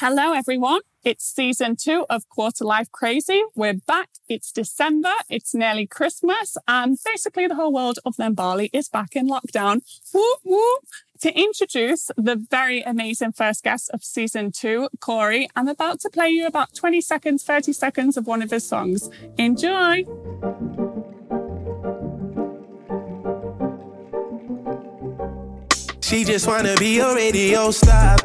Hello, everyone. It's season two of Quarter Life Crazy. We're back. It's December. It's nearly Christmas. And basically, the whole world of Nembali is back in lockdown. To introduce the very amazing first guest of season two, Corey, I'm about to play you about 20 seconds, 30 seconds of one of his songs. Enjoy. She just wanna be a radio star.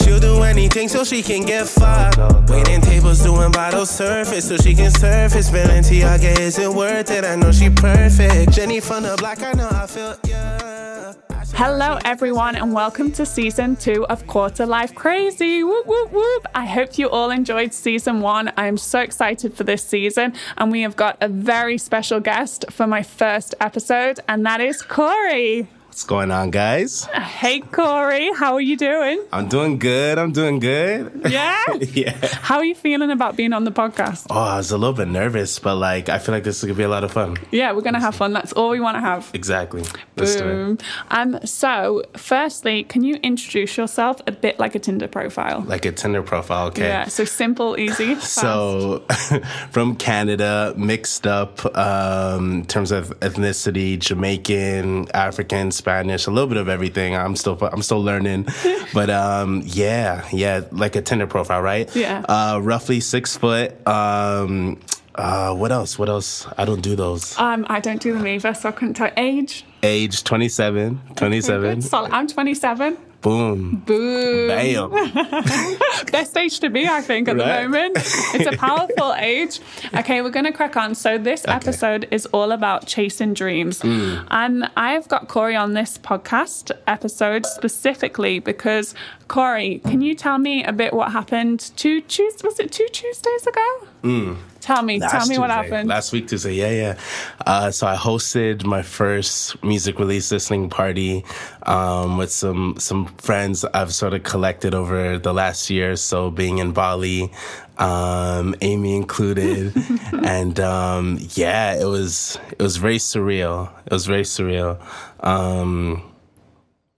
She'll do anything so she can get far. Waiting tables, doing bottle surface so she can surface. Balenciaga isn't worth it. I know she perfect. Jenny from the block, I know I feel yeah. Hello, everyone, and welcome to season two of Quarter Life Crazy. Whoop, whoop, whoop. I hope you all enjoyed season one. I'm so excited for this season, and we have got a very special guest for my first episode, and that is Corey. What's going on, guys? Hey, Corey, how are you doing? I'm doing good. I'm doing good. Yeah? yeah. How are you feeling about being on the podcast? Oh, I was a little bit nervous, but like, I feel like this is gonna be a lot of fun. Yeah, we're going to have fun. That's all we want to have. Exactly. Let's. Boom. Um, so, firstly, can you introduce yourself a bit like a Tinder profile? Like a Tinder profile, okay? Yeah, so simple, easy. fast. So, from Canada, mixed up um, in terms of ethnicity, Jamaican, African, Spanish, a little bit of everything. I'm still I'm still learning, but um, yeah, yeah, like a Tinder profile, right? Yeah. Uh, roughly six foot. Um, uh, what else? What else? I don't do those. Um, I don't do them either, so I couldn't tell. Age? Age 27, 27. Good. Solid. I'm 27. Boom. Boom. Bam. Best age to be, I think, at Right. the moment. It's a powerful age. Okay, we're going to crack on. So, this episode is all about chasing dreams. Mm. And I've got Corey on this podcast episode specifically because, Corey, can you tell me a bit what happened two Tuesdays? Was it two Tuesdays ago? Tell me, tell me what. Tuesday. happened. Last week Tuesday, yeah, yeah. Uh, so I hosted my first music release listening party um, with some some friends I've sort of collected over the last year. or So being in Bali, um, Amy included, and um, yeah, it was it was very surreal. It was very surreal. Um,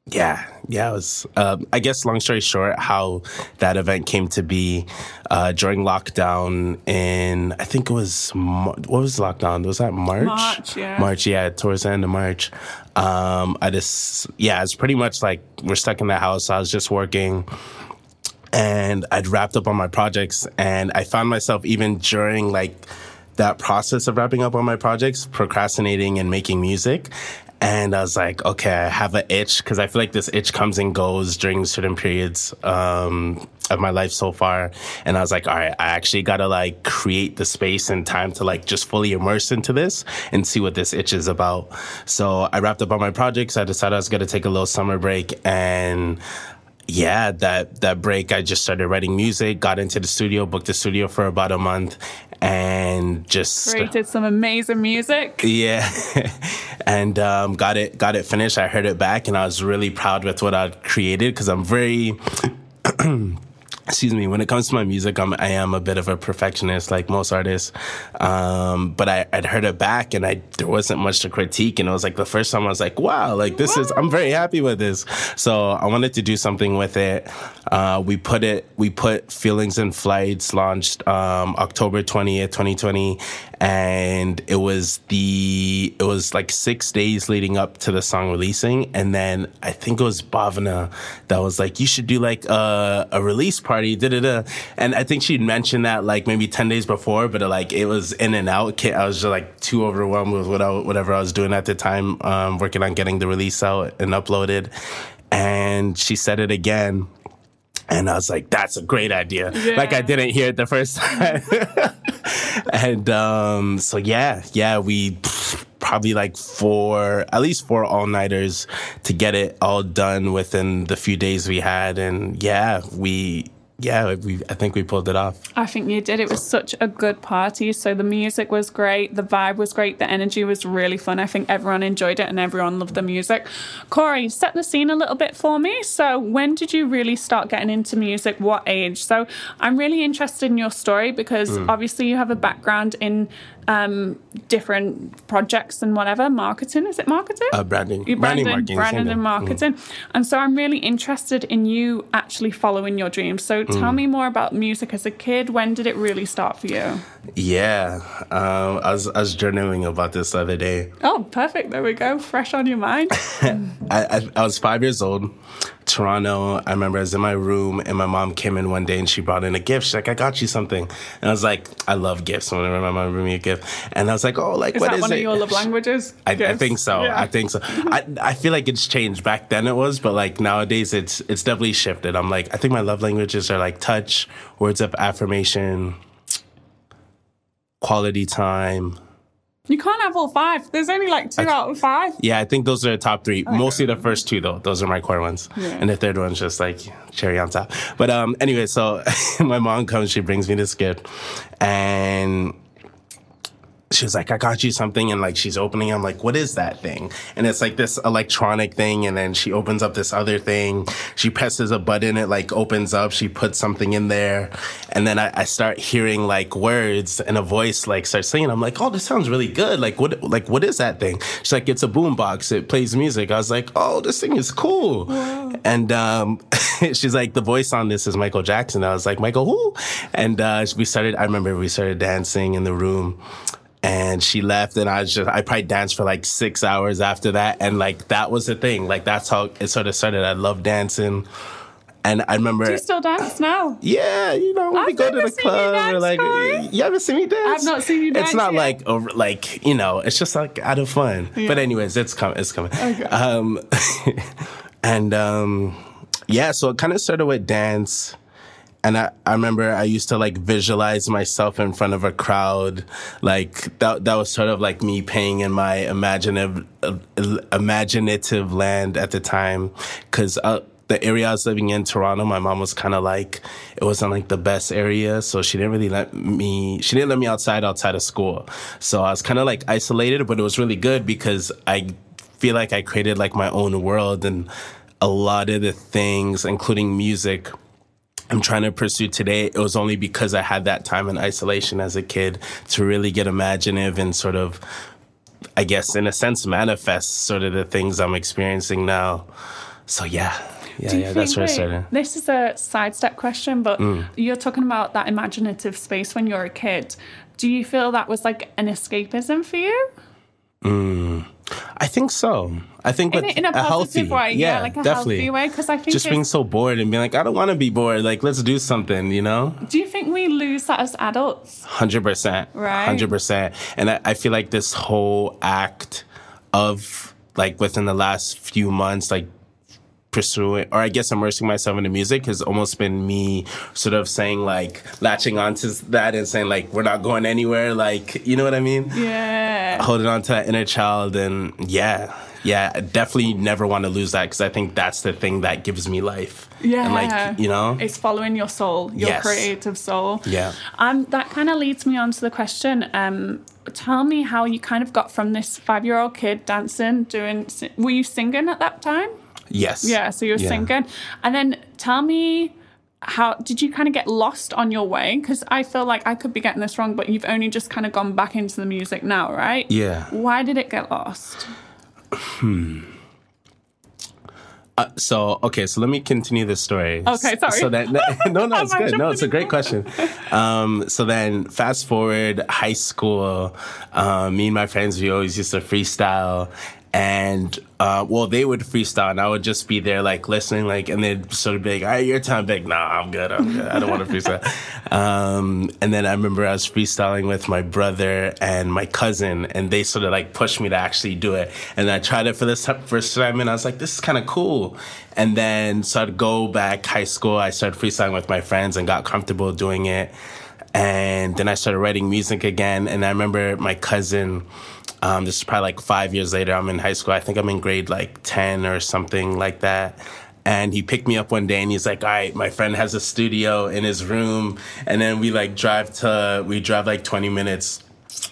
yeah, yeah, it was. Um, I guess, long story short, how that event came to be uh, during lockdown in, I think it was, what was lockdown? Was that March? March, yeah. March, yeah, towards the end of March. Um, I just, yeah, it's pretty much like we're stuck in the house. I was just working and I'd wrapped up on my projects and I found myself even during like that process of wrapping up on my projects, procrastinating and making music. And I was like, okay, I have an itch because I feel like this itch comes and goes during certain periods um, of my life so far. And I was like, all right, I actually got to like create the space and time to like just fully immerse into this and see what this itch is about. So I wrapped up on my projects. I decided I was to take a little summer break and yeah, that that break, I just started writing music, got into the studio, booked the studio for about a month, and just Created some amazing music. yeah, and um, got it got it finished. I heard it back, and I was really proud with what I created because I'm very. Excuse me. When it comes to my music, I'm I am a bit of a perfectionist, like most artists. Um, but I, I'd heard it back, and I there wasn't much to critique, and it was like the first time I was like, wow, like this is I'm very happy with this. So I wanted to do something with it. Uh, we put it we put Feelings and Flights launched um, October twentieth, twenty twenty, and it was the it was like six days leading up to the song releasing, and then I think it was Bhavana that was like, you should do like a, a release party, da da da. And I think she'd mentioned that like maybe ten days before, but like it was in and out. I was just like too overwhelmed with what I, whatever I was doing at the time, um, working on getting the release out and uploaded. And she said it again. And I was like, that's a great idea. Yeah. Like I didn't hear it the first time. and um, so yeah, yeah, we probably like four, at least four all nighters to get it all done within the few days we had. And yeah, we yeah, we I think we pulled it off. I think you did. It was such a good party. So the music was great, the vibe was great, the energy was really fun. I think everyone enjoyed it and everyone loved the music. Corey, set the scene a little bit for me. So when did you really start getting into music? What age? So I'm really interested in your story because hmm. obviously you have a background in um, different projects and whatever. Marketing is it marketing? Uh, branding, branding, branding, marketing, branding and marketing. And so I'm really interested in you actually following your dreams. So Mm. tell me more about music as a kid. When did it really start for you? Yeah, um, I was I was journaling about this the other day. Oh, perfect. There we go. Fresh on your mind. I, I, I was five years old. Toronto. I remember I was in my room and my mom came in one day and she brought in a gift. She's like, "I got you something," and I was like, "I love gifts." Whenever my mom bring me a gift, and I was like, "Oh, like Is what that is one it?" of your love languages? I, I think so. Yeah. I think so. I, I feel like it's changed. Back then it was, but like nowadays it's it's definitely shifted. I'm like I think my love languages are like touch, words of affirmation, quality time. You can't have all five. There's only like two out of five. Yeah, I think those are the top three. Mostly the first two though. Those are my core ones. And the third one's just like cherry on top. But um anyway, so my mom comes, she brings me this gift and she was like, I got you something. And like, she's opening. it. I'm like, what is that thing? And it's like this electronic thing. And then she opens up this other thing. She presses a button. It like opens up. She puts something in there. And then I, I start hearing like words and a voice like starts saying, I'm like, oh, this sounds really good. Like, what, like, what is that thing? She's like, it's a boombox. It plays music. I was like, oh, this thing is cool. And, um, she's like, the voice on this is Michael Jackson. I was like, Michael, who? And, uh, we started, I remember we started dancing in the room and she left and I just I probably danced for like six hours after that and like that was the thing like that's how it sort of started I love dancing and I remember Do you still dance now? yeah you know when we go to the club or like Corey. you haven't seen me dance I've not seen you dance it's not yet. like over like you know it's just like out of fun but anyways it's coming it's coming Okay. um and um yeah so it kind of started with dance and I, I remember I used to like visualize myself in front of a crowd. Like that, that was sort of like me paying in my imaginative, uh, imaginative land at the time. Cause, uh, the area I was living in, Toronto, my mom was kind of like, it wasn't like the best area. So she didn't really let me, she didn't let me outside, outside of school. So I was kind of like isolated, but it was really good because I feel like I created like my own world and a lot of the things, including music, I'm trying to pursue today, it was only because I had that time in isolation as a kid to really get imaginative and sort of, I guess, in a sense, manifest sort of the things I'm experiencing now. So yeah, yeah, yeah, that's where wait, started. Mm. This is a sidestep question, but you're talking about that imaginative space when you're a kid. Do you feel that was like an escapism for you? I think so. I think In, a, in a positive healthy, way, yeah, like a definitely. healthy way. Because I think Just being so bored and being like, I don't want to be bored. Like, let's do something, you know? do you think we lose that as adults? Hundred percent, Right. Hundred percent, and I, I feel like this whole act of like within the last few months, like pursuing or I guess immersing myself into music has almost been me sort of saying like latching onto that and saying like we're not going anywhere, like you know what I mean? Yeah. Holding on to that inner child and yeah. Yeah, I definitely never want to lose that because I think that's the thing that gives me life. Yeah. And like, you know? It's following your soul, your Yes. creative soul. Yeah. Um, that kind of leads me on to the question. Um, tell me how you kind of got from this five year old kid dancing, doing, were you singing at that time? Yes. Yeah, so you were Yeah. singing. And then tell me how did you kind of get lost on your way? Because I feel like I could be getting this wrong, but you've only just kind of gone back into the music now, right? Yeah. Why did it get lost? Uh, so okay, so let me continue the story. Okay, sorry. So that no, no, it's good. No, it's a great question. Um, so then, fast forward high school. Um, me and my friends, we always used to freestyle, and uh, well, they would freestyle, and I would just be there, like listening, like, and they'd sort of be like, "All right, your time, big." Nah, I'm good. I'm good. I don't want to freestyle. um, and then I remember I was freestyling with my brother and my cousin, and they sort of like pushed me to actually do it. And I tried it for this first time, and I was like, "This is kind of cool." And then so I'd go back high school. I started freestyling with my friends and got comfortable doing it. And then I started writing music again. And I remember my cousin. Um, this is probably like five years later. I'm in high school. I think I'm in grade like 10 or something like that. And he picked me up one day and he's like, all right, my friend has a studio in his room. And then we like drive to, we drive like 20 minutes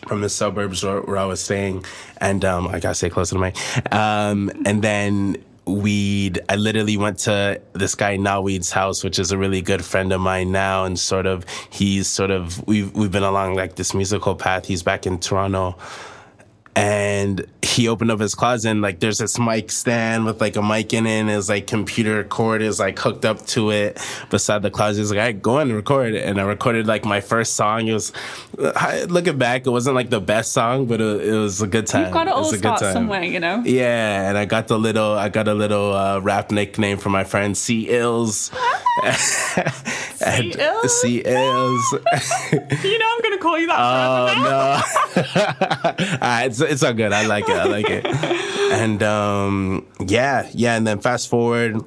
from the suburbs where, where I was staying. And um, I gotta stay close to the mic. Um, and then we'd I literally went to this guy Naweed's house, which is a really good friend of mine now, and sort of he's sort of we've we've been along like this musical path. He's back in Toronto and he opened up his closet and like there's this mic stand with like a mic in it and his like computer cord is like hooked up to it beside the closet. He's like, I go and record it. And I recorded like my first song. It was looking back, it wasn't like the best song, but it, it was a good time. You've got to all start somewhere, you know? Yeah, and I got the little I got a little uh, rap nickname from my friend C Ills. C Ills? C Ills. you know I'm gonna call you that Oh no. uh, it's it's all good. I like it. I like it. And um, yeah, yeah. And then fast forward,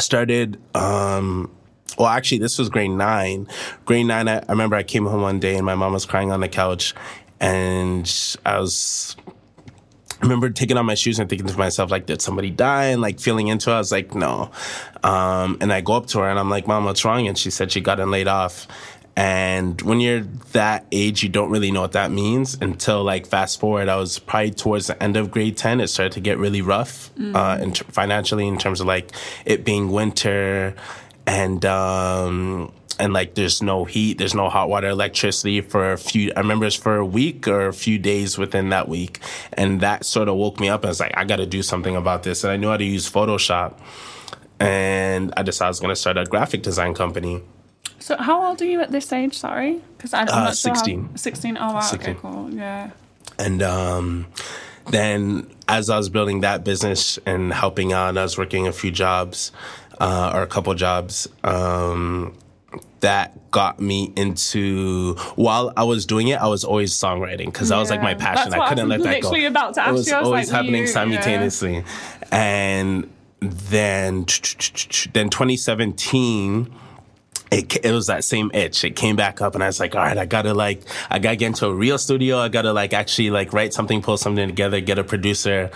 started. Um, well, actually, this was grade nine. Grade nine. I, I remember I came home one day and my mom was crying on the couch, and I was I remember taking off my shoes and thinking to myself, like, did somebody die? And like feeling into it, I was like, no. Um, and I go up to her and I'm like, Mom, what's wrong? And she said she gotten laid off. And when you're that age, you don't really know what that means until like fast forward. I was probably towards the end of grade 10. It started to get really rough, mm-hmm. uh, in t- financially in terms of like it being winter and, um, and like there's no heat, there's no hot water, electricity for a few. I remember it's for a week or a few days within that week, and that sort of woke me up. I was like, I got to do something about this, and I knew how to use Photoshop, and I decided I was going to start a graphic design company. So how old are you at this age? Sorry, because I'm Uh, not sure how- 16. 16. Oh wow. 16. Okay. Cool. Yeah. And um, then as I was building that business and helping out, and I was working a few jobs uh, or a couple jobs. Um, that got me into while I was doing it, I was always songwriting because that was like my passion. That's I couldn't let that go. literally about to ask it was you. I was always like, happening you- yeah. simultaneously, and then then 2017 it, it was that same itch. It came back up and I was like, all right, I gotta like, I gotta get into a real studio. I gotta like actually like write something, pull something together, get a producer.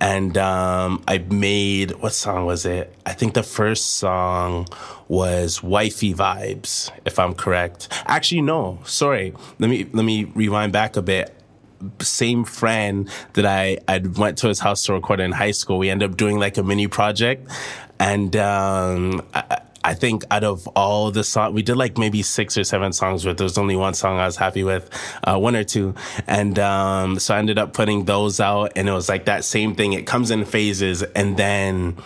And, um, I made, what song was it? I think the first song was Wifey Vibes, if I'm correct. Actually, no, sorry. Let me, let me rewind back a bit same friend that I I went to his house to record in high school. We ended up doing like a mini project, and um, I think out of all the songs, we did like maybe six or seven songs, but there was only one song I was happy with, uh, one or two, and um, so I ended up putting those out, and it was like that same thing. It comes in phases, and then.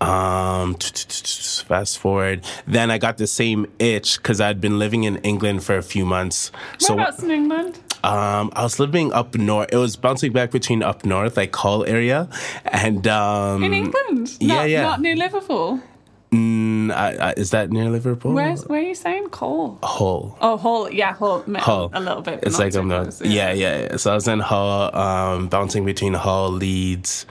Um, fast forward. Then I got the same itch because I'd been living in England for a few months. So Whereabouts in England? um, I was living up north. It was bouncing back between up north, like Hull area, and um, In England? yeah, not, yeah. Not near Liverpool. mm, I, I, is that near Liverpool? Where's where are you saying? Cole. Hull? Oh, Hull. Yeah, Hull. Hull. A little bit. It's like I'm not. Yeah. yeah, yeah. So I was in Hull, um, bouncing between Hull, Leeds,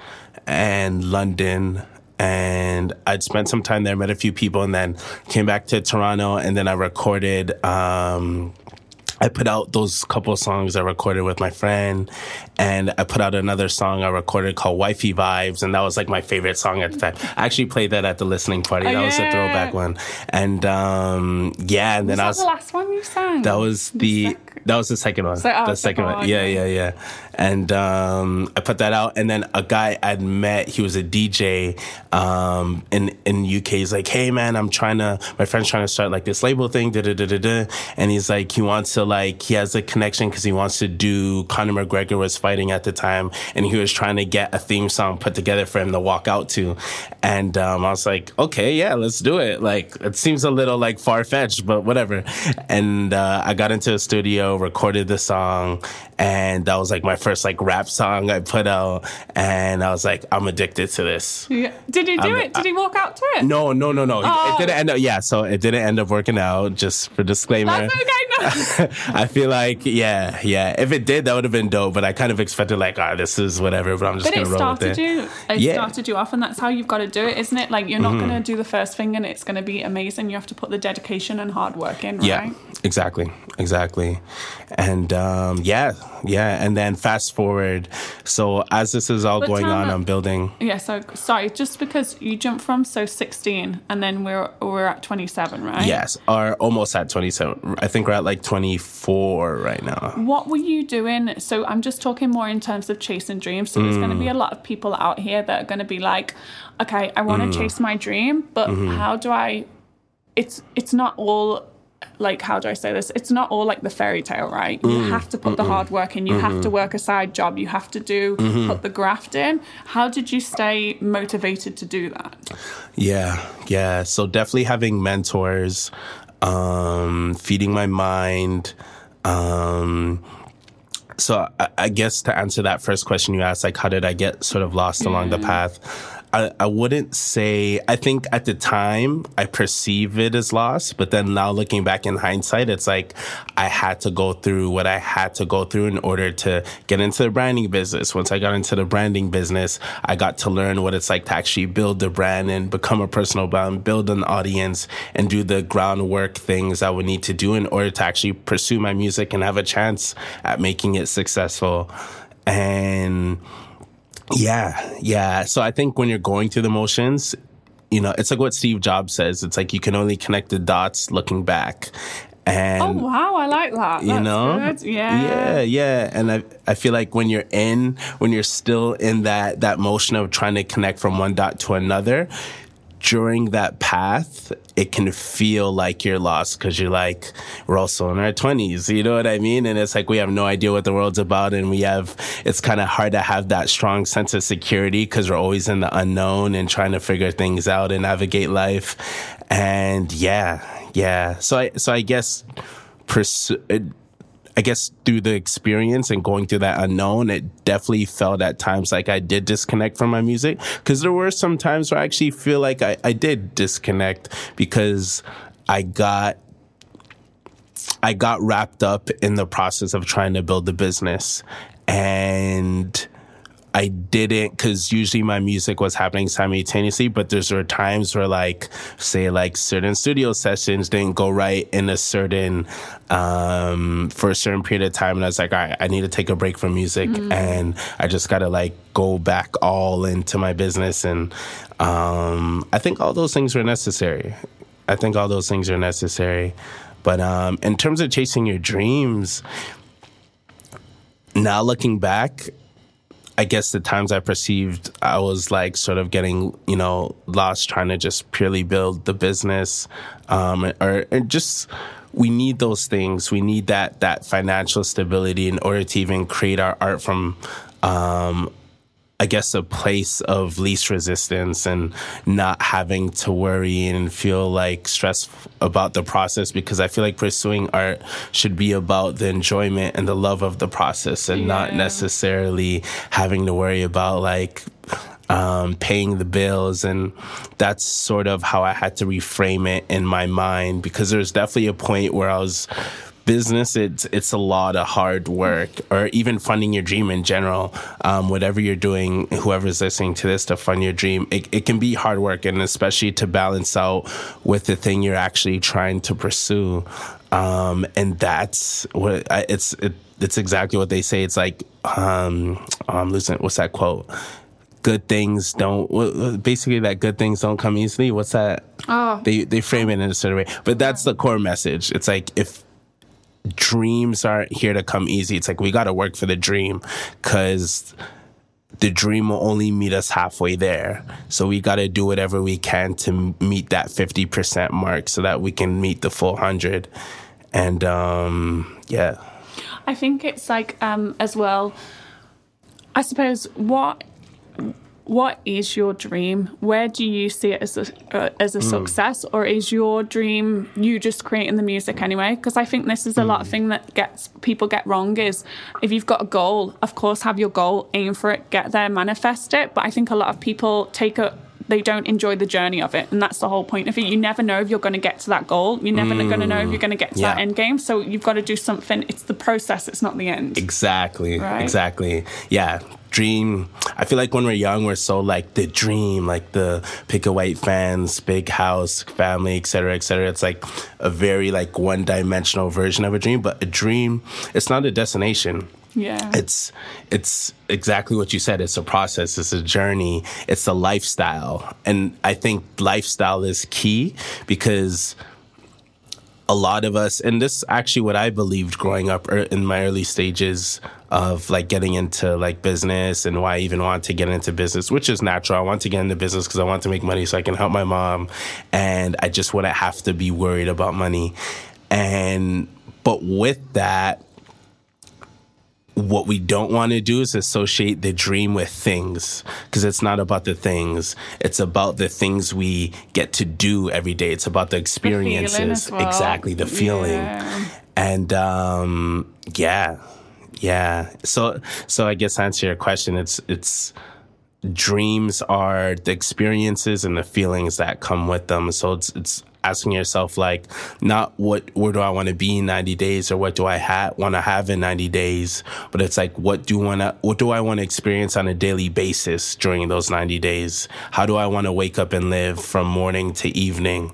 and London. And I'd spent some time there, met a few people, and then came back to Toronto. And then I recorded. Um, I put out those couple songs I recorded with my friend, and I put out another song I recorded called "Wifey Vibes," and that was like my favorite song at the time. I actually played that at the listening party. Oh, that was a throwback one, and um, yeah, and then Was I that was the last one you sang? that was the sec- that was the second one. So- oh, the second one. one, Yeah, yeah. yeah, yeah. And um, I put that out, and then a guy I'd met, he was a DJ um, in in UK. He's like, "Hey, man, I'm trying to. My friend's trying to start like this label thing." Da da da da da. And he's like, he wants to like he has a connection because he wants to do. Conor McGregor was fighting at the time, and he was trying to get a theme song put together for him to walk out to. And um, I was like, okay, yeah, let's do it. Like it seems a little like far fetched, but whatever. And uh, I got into a studio, recorded the song, and that was like my first like rap song I put out. And I was like, I'm addicted to this. Yeah. Did he do I'm- it? Did he walk out to it? No, no, no, no. Oh. It didn't end up. Yeah, so it didn't end up working out. Just for disclaimer. That's okay. No. I feel like, yeah, yeah. If it did, that would have been dope. But I kind of expected, like, ah, this is whatever. But I'm just But gonna roll with it. you. It Yeah. started you off, and that's how you've got to do it, isn't it? Like you're not going to do the first thing and it's going to be amazing. You have to put the dedication and hard work in, right? Yeah, Exactly, exactly. And um, yeah, yeah. And then fast forward. So as this is all But going on, I'm building. Yeah, so sorry, just because you jumped from so 16 and then we're we're at 27, right? Yes, are almost at 27. I think we're at like 24 right now. What were you doing? So I'm just talking more in terms of chasing dreams. So there's going to be a mm. lot of people out here that are going to be like, okay, I want to mm. chase my dream, but mm-hmm. how do I? It's it's not all like how do I say this? It's not all like the fairy tale, right? You have to put the hard work in. You have to work a side job. You have to do put the graft in. How did you stay motivated to do that? Yeah, yeah. So definitely having mentors, um, feeding my mind. Um, so I, I guess to answer that first question you asked, like how did I get sort of lost along the path? I, I wouldn't say I think at the time I perceive it as lost, but then now looking back in hindsight, it's like I had to go through what I had to go through in order to get into the branding business. Once I got into the branding business, I got to learn what it's like to actually build the brand and become a personal brand, build an audience and do the groundwork things I would need to do in order to actually pursue my music and have a chance at making it successful. And yeah, yeah. So I think when you're going through the motions, you know, it's like what Steve Jobs says. It's like you can only connect the dots looking back. And Oh wow, I like that. you know good. Yeah. yeah yeah and i i feel like when you're in when you're still in that that motion of trying to connect from one dot to another during that path it can feel like you're lost because you're like we're also in our 20s you know what i mean? And it's like we have no idea what the world's about and we have it's kind of hard to have that strong sense of security because we're always in the unknown and trying to figure things out and navigate life. And yeah yeah. So i so i guess pursue I guess through the experience and going through that unknown, it definitely felt at times like I did disconnect from my music. Cause there were some times where I actually feel like I, I did disconnect because I got, I got wrapped up in the process of trying to build the business and I didn't because usually my music was happening simultaneously, but there's were times where like say like certain studio sessions didn't go right in a certain um for a certain period of time and I was like, all right, I need to take a break from music and I just gotta like go back all into my business and um I think all those things were necessary. I think all those things are necessary. But um in terms of chasing your dreams, now looking back, I guess the times I perceived I was like sort of getting, you know, lost trying to just purely build the business, um, or, just we need those things. We need that that financial stability in order to even create our art from, um, I guess, a place of least resistance and not having to worry and feel like stress about the process because I feel like pursuing art should be about the enjoyment and the love of the process and not necessarily having to worry about like um, paying the bills. And that's sort of how I had to reframe it in my mind because there's definitely a point where I was business it's it's a lot of hard work or even funding your dream in general. Um, whatever you're doing whoever's listening to this to fund your dream it, it can be hard work and especially to balance out with the thing you're actually trying to pursue. Um, and that's what I, it's it, it's exactly what they say. It's like um, i'm losing what's that quote? Good things don't basically that good things don't come easily. What's that? Oh. they they frame it in a certain way. But that's the core message. It's like if dreams aren't here to come easy. It's like we got to work for the dream because the dream will only meet us halfway there. So we got to do whatever we can to meet that 50% mark so that we can meet the full 100. And um, yeah. I think it's like um, as well. I suppose what what is your dream? Where do you see it as a uh, as a success, or is your dream you just creating the music anyway? Because I think this is a lot of thing that gets people get wrong is if you've got a goal, of course, have your goal, aim for it, get there, manifest it. But I think a lot of people take a they don't enjoy the journey of it. And that's the whole point of it. You never know if you're going to get to that goal. You're never going to know if mm. you're going to get to yeah. that end game. So you've got to do something. It's the process, it's not the end. Exactly. Right. Exactly. Yeah. Dream. I feel like when we're young, we're so like the dream, like the pick a white fans, big house, family, et cetera, et cetera. It's like a very like one dimensional version of a dream, but a dream, it's not a destination. Yeah. It's it's exactly what you said. It's a process. It's a journey. It's a lifestyle, and I think lifestyle is key because a lot of us, and this actually what I believed growing up er- in my early stages of like getting into like business and why I even want to get into business, which is natural. I want to get into business because I want to make money so I can help my mom, and I just wouldn't have to be worried about money. And but with that, what we don't want to do is associate the dream with things because it's not about the things. It's about the things we get to do every day. It's about the experiences. as well. exactly the feeling. Yeah. and um yeah. Yeah. So so i guess answer your question it's it's dreams are the experiences and the feelings that come with them. So it's it's asking yourself like not what where do i want to be in 90 days or what do i ha- want to have in 90 days but it's like what do want to what do i want to experience on a daily basis during those 90 days? How do i want to wake up and live from morning to evening?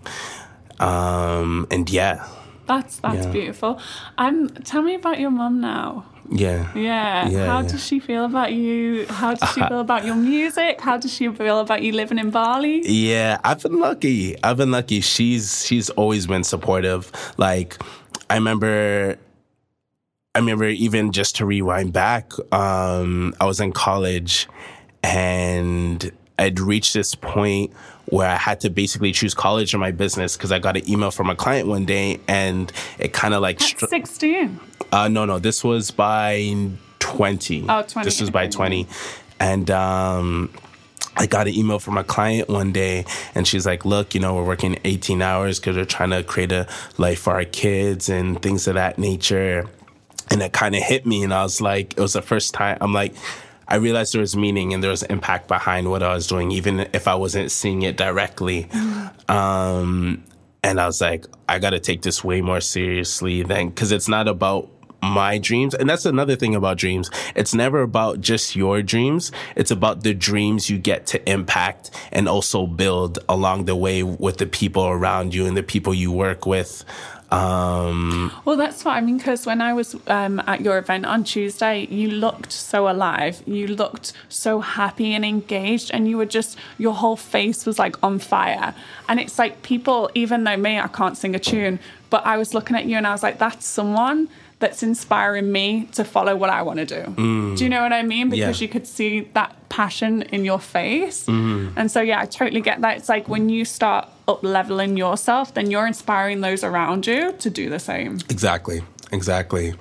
Um and yeah That's that's Yeah. beautiful. Um, tell me about your mum now. yeah Yeah. Yeah, How yeah. does she feel about you? How does she feel about your music? How does she feel about you living in Bali? Yeah, I've been lucky. I've been lucky. She's she's always been supportive. Like I remember I remember even just to rewind back, um, I was in college and I'd reached this point where I had to basically choose college or my business because I got an email from a client one day and it kind of like, str- 16. uh, no, no, this was by 20. Oh, 20, This was by 20. And, um, I got an email from a client one day and she's like, look, you know, we're working 18 hours because we're trying to create a life for our kids and things of that nature. And it kind of hit me. And I was like, it was the first time I'm like, I realized there was meaning and there was impact behind what I was doing, even if I wasn't seeing it directly. Um, and I was like, I got to take this way more seriously than, cause it's not about my dreams. And that's another thing about dreams. It's never about just your dreams. It's about the dreams you get to impact and also build along the way with the people around you and the people you work with. Um, Well, that's what I mean. Because when I was um, at your event on Tuesday, you looked so alive. You looked so happy and engaged, and you were just your whole face was like on fire. And it's like people, even though me, I can't sing a tune, but I was looking at you and I was like, that's someone that's inspiring me to follow what I want to do. Do you know what I mean? Because Mm. Yeah. you could see that passion in your face. Mm-hmm. And so, yeah, I totally get that. It's like when you start up leveling yourself, then you're inspiring those around you to do the same. exactly. Exactly.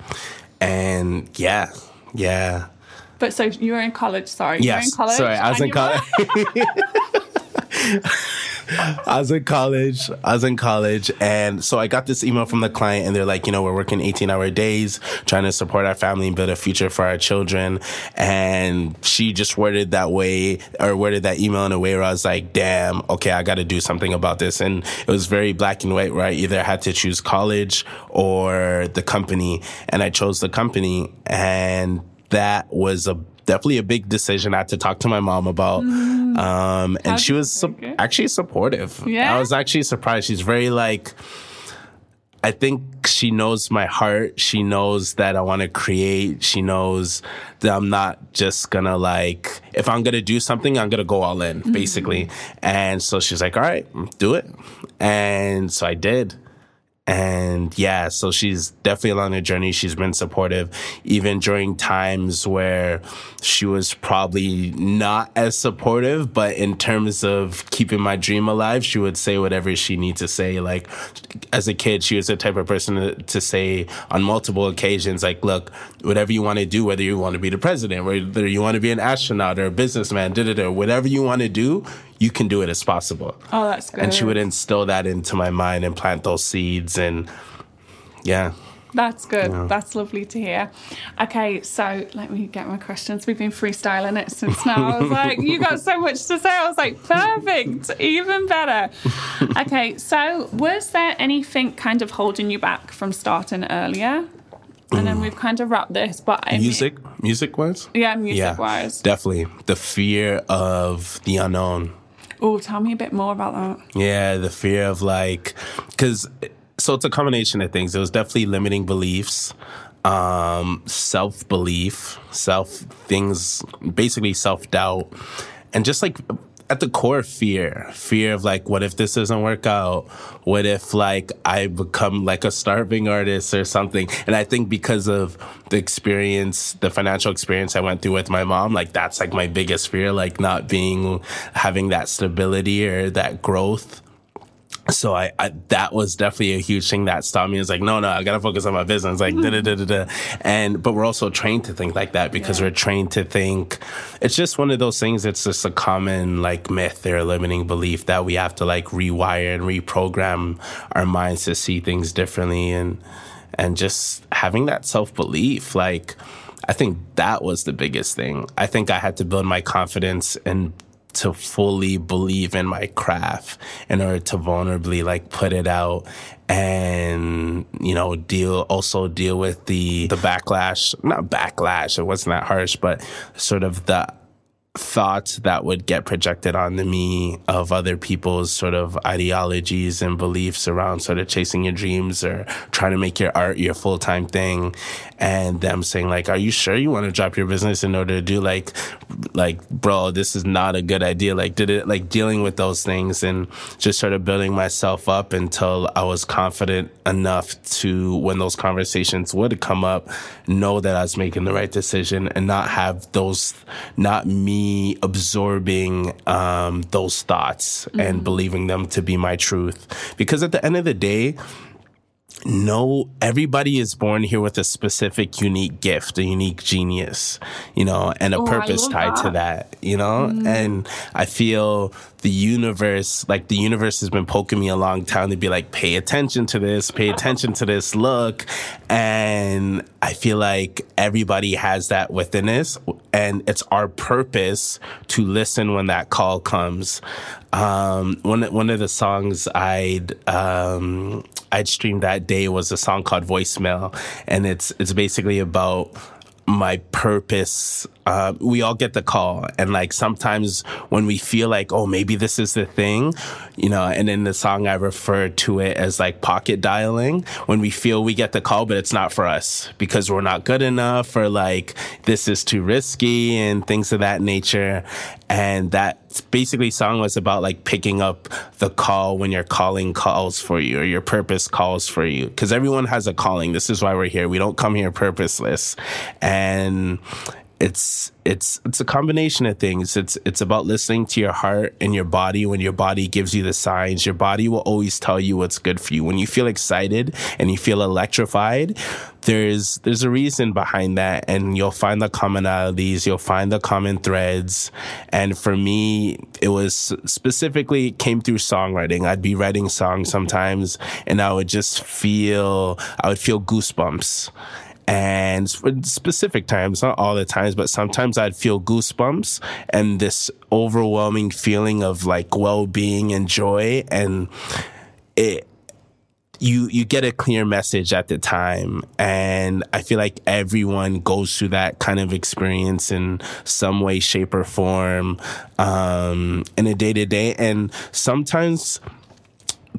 And yeah, yeah. But so you were in college, sorry. You were in college. Sorry, I was in college. I was in college. I was in college. And so I got this email from the client and they're like, you know, we're working 18 hour days, trying to support our family and build a future for our children. And she just worded that way or worded that email in a way where I was like, damn, okay, I got to do something about this. And it was very black and white where I either had to choose college or the company. And I chose the company. And that was a definitely a big decision I had to talk to my mom about. Mm-hmm. Um, and she was su- actually supportive. Yeah? I was actually surprised. She's very like, I think she knows my heart. She knows that I want to create. She knows that I'm not just gonna like, if I'm gonna do something, I'm gonna go all in, basically. And so she's like, all right, do it. And so I did. And yeah, so she's definitely along the journey. She's been supportive, even during times where she was probably not as supportive, but in terms of keeping my dream alive, she would say whatever she needs to say. Like, as a kid, she was the type of person to, to say on multiple occasions, like, look, whatever you want to do, whether you want to be the president, whether you want to be an astronaut or a businessman, da da da, whatever you want to do, you can do it as possible. Oh, that's good. And she would instill that into my mind and plant those seeds. And yeah, That's good. Yeah. That's lovely to hear. Okay, so let me get my questions. We've been freestyling it since now. I was like, you got so much to say. I was like, perfect, even better. Okay, so was there anything kind of holding you back from starting earlier? And then we've kind of wrapped this, but I music, mean, music wise, yeah, music yeah, wise, definitely the fear of the unknown. Oh, tell me a bit more about that. Yeah, the fear of like, because so it's a combination of things. It was definitely limiting beliefs, um, self belief, self things, basically self doubt, and just like at the core fear. Fear of like what if this doesn't work out? What if like i become like a starving artist or something? And i think because of the experience the financial experience i went through with my mom like that's like my biggest fear like not being having that stability or that growth so I, I, that was definitely a huge thing that stopped me. It's like, no, no, I gotta focus on my business. Like, da da da da da. And but we're also trained to think like that because yeah. we're trained to think. It's just one of those things. It's just a common like myth or limiting belief that we have to like rewire and reprogram our minds to see things differently and and just having that self belief. Like, I think that was the biggest thing. I think I had to build my confidence and to fully believe in my craft in order to vulnerably like put it out and you know deal also deal with the the backlash? not backlash it wasn't that harsh but sort of the thoughts that would get projected onto me of other people's sort of ideologies and beliefs around sort of chasing your dreams or trying to make your art your full time thing. And them saying like, are you sure you want to drop your business in order to do like, like, bro, this is not a good idea. Like, did it like dealing with those things and just sort of building myself up until I was confident enough to, when those conversations would come up, know that I was making the right decision and not have those, not me absorbing um, those thoughts mm-hmm. and believing them to be my truth. Because at the end of the day, no, everybody is born here with a specific, unique gift, a unique genius, you know, and a oh, purpose tied that. to that, you know? Mm. And I feel the universe, like the universe has been poking me a long time to be like, pay attention to this, pay attention to this, look. And I feel like everybody has that within us. And it's our purpose to listen when that call comes. Um, one, one of the songs I'd, um, I'd streamed that day was a song called Voicemail. And it's, it's basically about my purpose uh, we all get the call. And like sometimes when we feel like oh maybe this is the thing you know and in the song i refer to it as like pocket dialing when we feel we get the call but it's not for us because we're not good enough or like this is too risky and things of that nature. And that basically song was about like picking up the call when your calling calls for you or your purpose calls for you. Because everyone has a calling. This is why we're here. We don't come here purposeless. And it's it's it's a combination of things. It's it's about listening to your heart and your body when your body gives you the signs. Your body will always tell you what's good for you. When you feel excited and you feel electrified, there's there's a reason behind that and you'll find the commonalities, you'll find the common threads. And for me, it was specifically came through songwriting. I'd be writing songs sometimes and I would just feel I would feel goosebumps and specific times, not all the times, but sometimes I'd feel goosebumps and this overwhelming feeling of like well-being and joy. And it, you, you get a clear message at the time. And I feel like everyone goes through that kind of experience in some way, shape or form, um, in a day to day. And sometimes,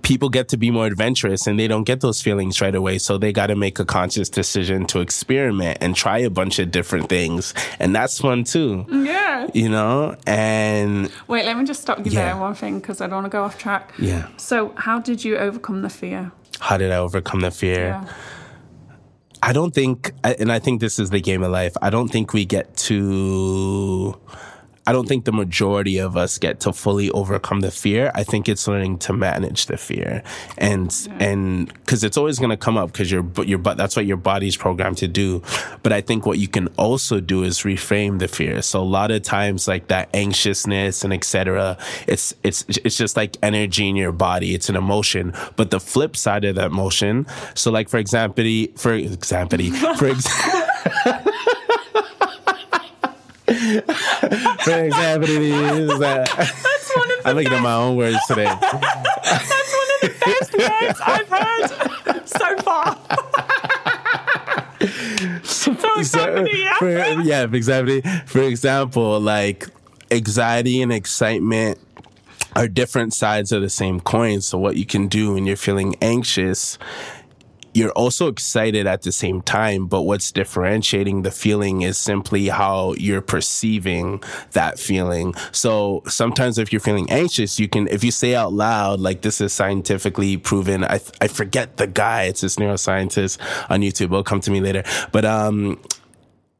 people get to be more adventurous and they don't get those feelings right away. So they got to make a conscious decision to experiment and try a bunch of different things. And that's fun too. Yeah. You know, and. Wait, let me just stop you yeah. there one thing because I don't want to go off track. Yeah. So, how did you overcome the fear? How did I overcome the fear? Yeah. I don't think, and I think this is the game of life. I don't think we get to I don't think the majority of us get to fully overcome the fear. I think it's learning to manage the fear, and yeah. and because it's always going to come up because your your but that's what your body's programmed to do. But I think what you can also do is reframe the fear. So a lot of times, like that anxiousness and etc. It's it's it's just like energy in your body. It's an emotion. But the flip side of that emotion. So like for example, for example, for example. For example, is that I'm looking at my own words today. That's one of the best words I've heard so far. so, so yeah. For, yeah, for example, for example, like anxiety and excitement are different sides of the same coin. So what you can do when you're feeling anxious you're also excited at the same time, but what's differentiating the feeling is simply how you're perceiving that feeling. So sometimes if you're feeling anxious, you can, if you say out loud, like this is scientifically proven, I, I forget the guy, it's this neuroscientist on YouTube, it'll come to me later. But, um,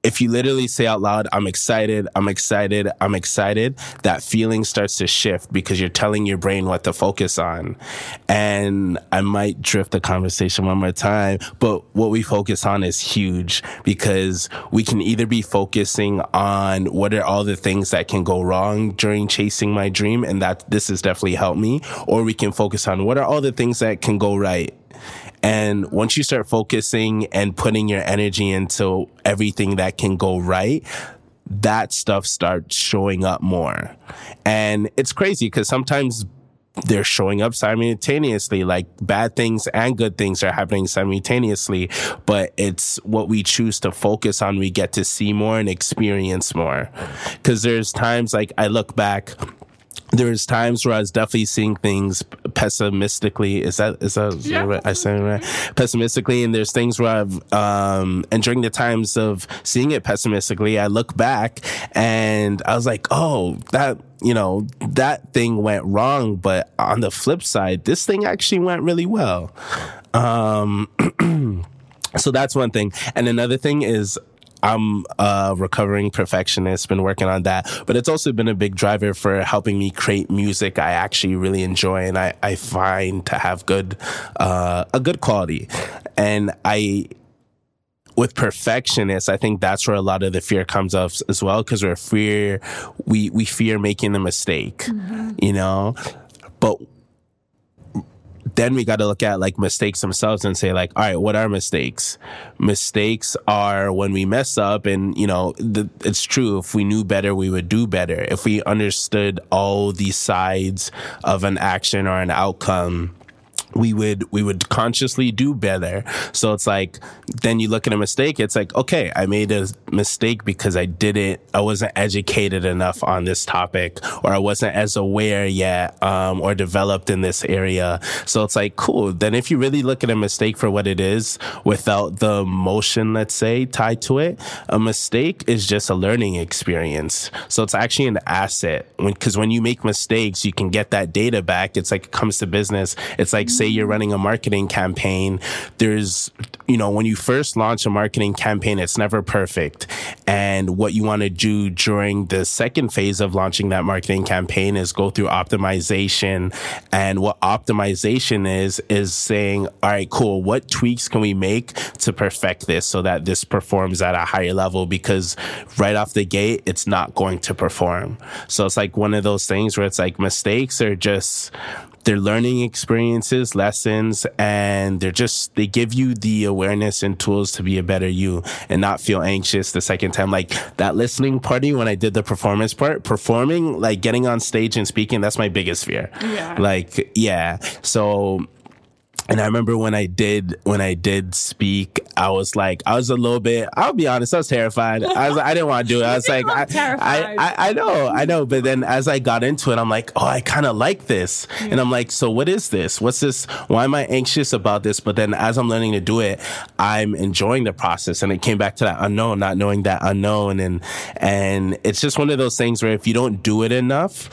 if you literally say out loud, I'm excited, I'm excited, I'm excited, that feeling starts to shift because you're telling your brain what to focus on. And I might drift the conversation one more time, but what we focus on is huge because we can either be focusing on what are all the things that can go wrong during chasing my dream. And that this has definitely helped me, or we can focus on what are all the things that can go right and once you start focusing and putting your energy into everything that can go right, that stuff starts showing up more. And it's crazy because sometimes they're showing up simultaneously. Like bad things and good things are happening simultaneously, but it's what we choose to focus on. We get to see more and experience more. Cause there's times like I look back there's times where I was definitely seeing things pessimistically. Is that is that yeah. what I say right? Pessimistically, and there's things where I've um and during the times of seeing it pessimistically, I look back and I was like, oh, that you know that thing went wrong, but on the flip side, this thing actually went really well. Um. so that's one thing. And another thing is I'm a recovering perfectionist, been working on that, but it's also been a big driver for helping me create music I actually really enjoy and I, I find to have good, uh, a good quality. And I, with perfectionists, I think that's where a lot of the fear comes up as well, because we're fear, we, we fear making a mistake, mm-hmm. you know, but then we got to look at like mistakes themselves and say like, all right, what are mistakes? Mistakes are when we mess up and, you know, it's true. If we knew better, we would do better. If we understood all the sides of an action or an outcome, we would we would consciously do better. So it's like then you look at a mistake it's like okay i made a mistake because i didn't i wasn't educated enough on this topic or i wasn't as aware yet um, or developed in this area. So it's like cool. Then if you really look at a mistake for what it is without the motion let's say tied to it a mistake is just a learning experience. So it's actually an asset. Because when, when you make mistakes you can get that data back. It's like it comes to business. It's like say you're running a marketing campaign, there's, you know, when you first launch a marketing campaign, it's never perfect. And what you want to do during the second phase of launching that marketing campaign is go through optimization. And what optimization is, is saying, all right, cool. What tweaks can we make to perfect this so that this performs at a higher level? Because right off the gate, it's not going to perform. So it's like one of those things where it's like mistakes are just they're learning experiences, lessons, and they're just, they give you the awareness and tools to be a better you and not feel anxious the second time. Like that listening party when I did the performance part, performing, like getting on stage and speaking, that's my biggest fear. Yeah. Like, yeah. So, and I remember when I did when I did speak, I was like, I was a little bit. I'll be honest, I was terrified. I was, I didn't want to do it. I was like, I, I, I, I, know, I know. But then as I got into it, I'm like, oh, I kind of like this, yeah. and I'm like, so what is this? What's this? Why am I anxious about this? But then as I'm learning to do it, I'm enjoying the process, and it came back to that unknown, not knowing that unknown, and and it's just one of those things where if you don't do it enough,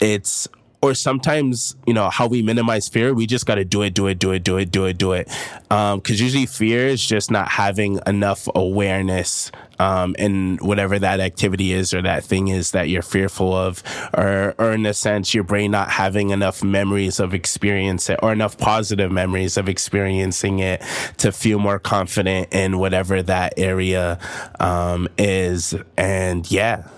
it's or sometimes you know how we minimize fear we just got to do it do it do it do it do it do it. Because usually fear is just not having enough awareness um, in whatever that activity is or that thing is that you're fearful of or, or in a sense your brain not having enough memories of experience it or enough positive memories of experiencing it to feel more confident in whatever that area um, is. And yeah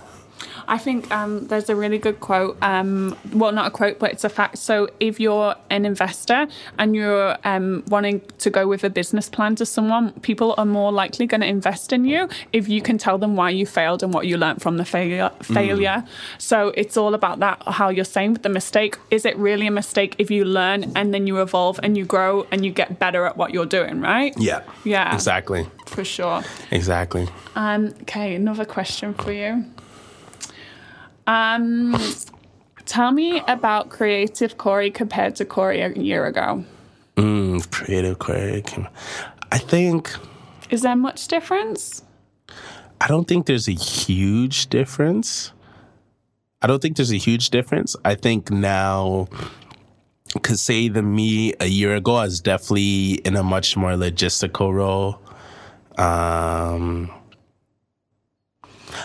I think um, there's a really good quote. Um, well, not a quote, but it's a fact. So, if you're an investor and you're um, wanting to go with a business plan to someone, people are more likely going to invest in you if you can tell them why you failed and what you learned from the failure. Failure. Mm. So, it's all about that. How you're saying with the mistake. Is it really a mistake if you learn and then you evolve and you grow and you get better at what you're doing? Right? Yeah. Yeah. Exactly. For sure. Exactly. Um, okay, another question for you. Um, tell me about creative Corey compared to Corey a year ago. Mm, creative Corey. I think. Is there much difference? I don't think there's a huge difference. I don't think there's a huge difference. I think now, because say the me a year ago, I was definitely in a much more logistical role. Um,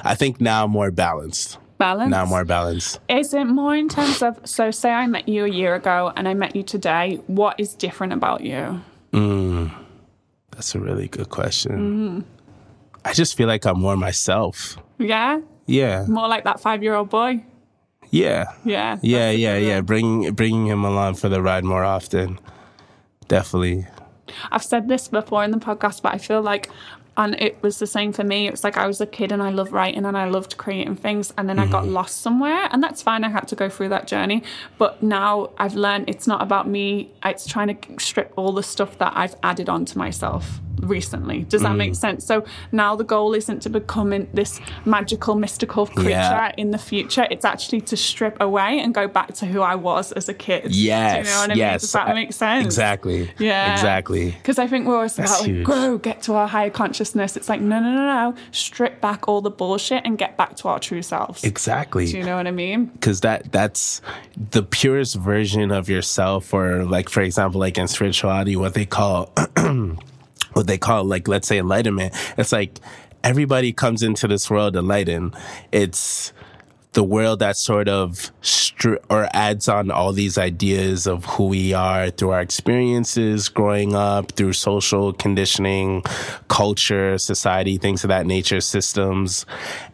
I think now more balanced balance. Now more balance. Is it more in terms of so say I met you a year ago and I met you today, what is different about you? Mm, that's a really good question. Mm. I just feel like I'm more myself. Yeah? Yeah. More like that five year old boy? Yeah. Yeah. Yeah, yeah, yeah. Bring bringing him along for the ride more often. Definitely. I've said this before in the podcast, but I feel like and it was the same for me. It was like I was a kid and I loved writing and I loved creating things, and then mm-hmm. I got mm-hmm. lost somewhere, and that's fine. I had to go through that journey, but now I've learned it's not about me. It's trying to strip all the stuff that I've added onto myself recently. Does that mm. make sense? So now the goal isn't to become this magical, mystical creature yeah. in the future. It's actually to strip away and go back to who I was as a kid. Yes. Do you know what I yes. mean? Does that make sense? Exactly. Yeah. Exactly. Because I think we're always That's about like, grow, get to our higher consciousness. It's like, no, no, no, no. Strip back all the bullshit and get back to our true selves. Exactly. Do you know what I mean? Because that that's the purest version of yourself, or like for example, like in spirituality, what they call what they call like let's say enlightenment it's like everybody comes into this world enlightened. It's the world that sort of stri- or adds on all these ideas of who we are through our experiences growing up through social conditioning culture society things of that nature systems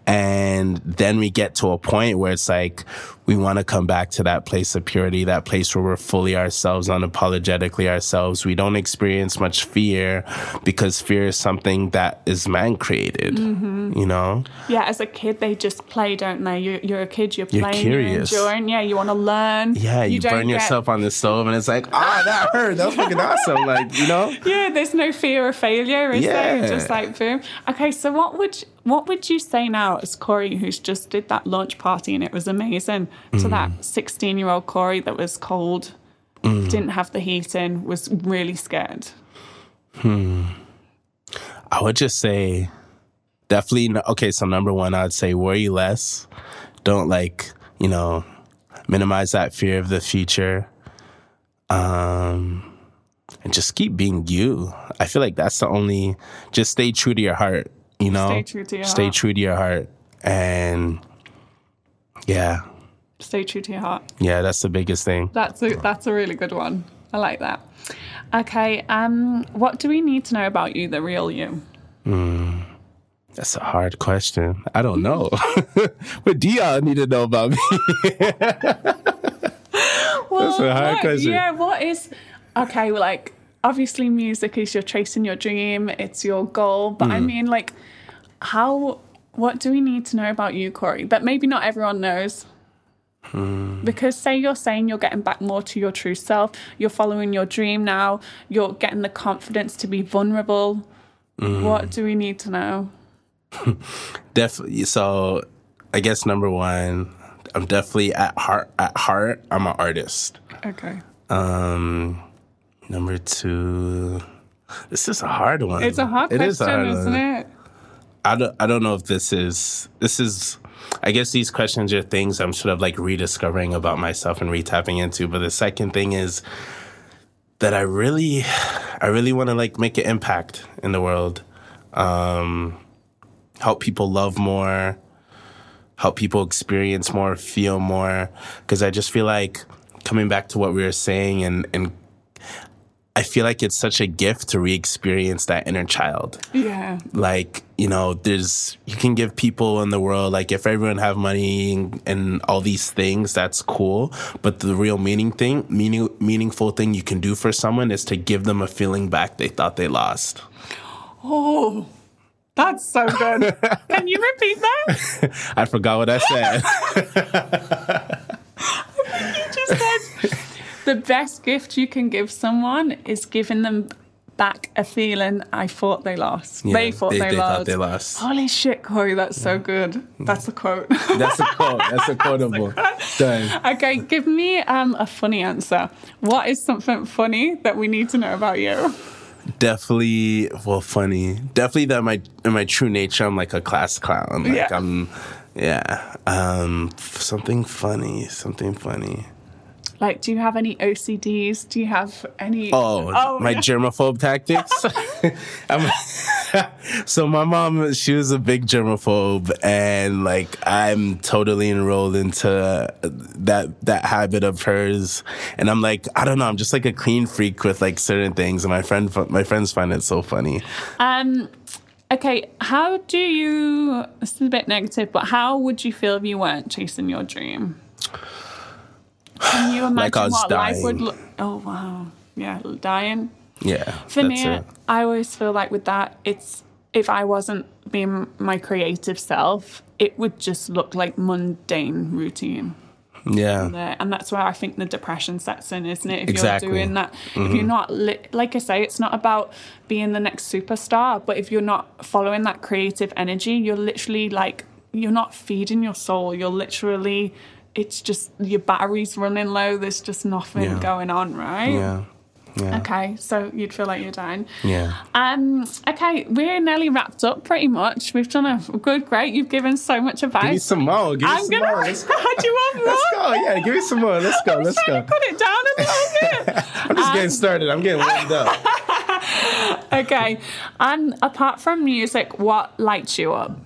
and then we get to a point where it's like we want to come back to that place of purity, that place where we're fully ourselves, unapologetically ourselves. We don't experience much fear because fear is something that is man created, mm-hmm. you know? Yeah, as a kid, they just play, don't they? You're, you're a kid, you're playing, you're, curious. you're enjoying. Yeah, you want to learn. Yeah, you, you burn get... yourself on the stove and it's like, ah, that hurt. That was fucking awesome. Like, you know? Yeah, there's no fear of failure, is yeah. there? Just like boom. Okay, so what would what would you say now as Corey, who's just did that launch party and it was amazing, mm. to that 16 year old Corey that was cold, mm. didn't have the heat in, was really scared? Hmm. I would just say definitely, okay, so number one, I'd say worry less. Don't like, you know, minimize that fear of the future. Um, and just keep being you. I feel like that's the only, just stay true to your heart you know stay true to your stay heart. true to your heart. And yeah. Stay true to your heart. Yeah that's the biggest thing. That's a that's a really good one. I like that. Okay um what do we need to know about you the real you? Mm, that's a hard question. I don't know. What do y'all need to know about me. Well, that's a hard what, question. yeah what is okay like obviously music is you're chasing your dream. It's your goal. But mm. i mean like how what do we need to know about you corey that maybe not everyone knows mm. because say you're saying you're getting back more to your true self you're following your dream now you're getting the confidence to be vulnerable mm. what do we need to know definitely so i guess number one i'm definitely at heart at heart i'm an artist okay um Number two. This is a hard one. It's a hard it question, is a hard isn't one. it? I don't, I don't know if this is this is I guess these questions are things I'm sort of like rediscovering about myself and retapping into. But the second thing is that I really, I really want to like make an impact in the world, um, help people love more, help people experience more, feel more. Because I just feel like coming back to what we were saying and and I feel like it's such a gift to re-experience that inner child. Yeah. Like, you know, there's you can give people in the world like if everyone have money and, and all these things, that's cool. But the real meaning thing, meaning meaningful thing you can do for someone is to give them a feeling back they thought they lost. Oh, that's so good. Can you repeat that? I forgot what I said. I think you just said the best gift you can give someone is giving them back a feeling I thought they lost. Yeah, they thought they, they lost. thought they lost. Holy shit, Corey, that's so good. That's a quote. That's a quote. That's a quotable. Done. okay, give me um, a funny answer. What is something funny that we need to know about you? Definitely, well, funny. Definitely that my in my true nature, I'm like a class clown. Like Yeah. I'm, yeah. Um, something funny. Something funny. Like, do you have any OCDs? Do you have any? Oh, my yeah. germaphobe tactics. So my mom, she was a big germaphobe, and like I'm totally enrolled into that that habit of hers. And I'm like, I don't know, I'm just like a clean freak with like certain things, and my friend, my friends find it so funny. Um, okay, how do you? This is a bit negative, but how would you feel if you weren't chasing your dream? Can you imagine Like what life would look? Oh wow, yeah, dying. Yeah, For that's me, it. I always feel like with that, it's if I wasn't being my creative self, it would just look like mundane routine. Yeah. And uh, that's where I think the depression sets in, isn't it? If Exactly. you're doing that, if you're mm-hmm. not, li- like I say, it's not about being the next superstar, but if you're not following that creative energy, you're literally like, you're not feeding your soul. You're literally, it's just your battery's running low. There's just nothing Yeah. going on, right? yeah, yeah, Okay, so you'd feel like you're dying. yeah. Um, okay, we're nearly wrapped up pretty much. We've done a good, great. You've given so much advice. Give me some more. Give me I'm some gonna. more. Let's Do you want more? Let's go. Yeah, give me some more. Let's go. I'm Let's trying go. to cut it down a little bit. I'm just getting started. I'm getting warmed up. okay, and apart from music, what lights you up?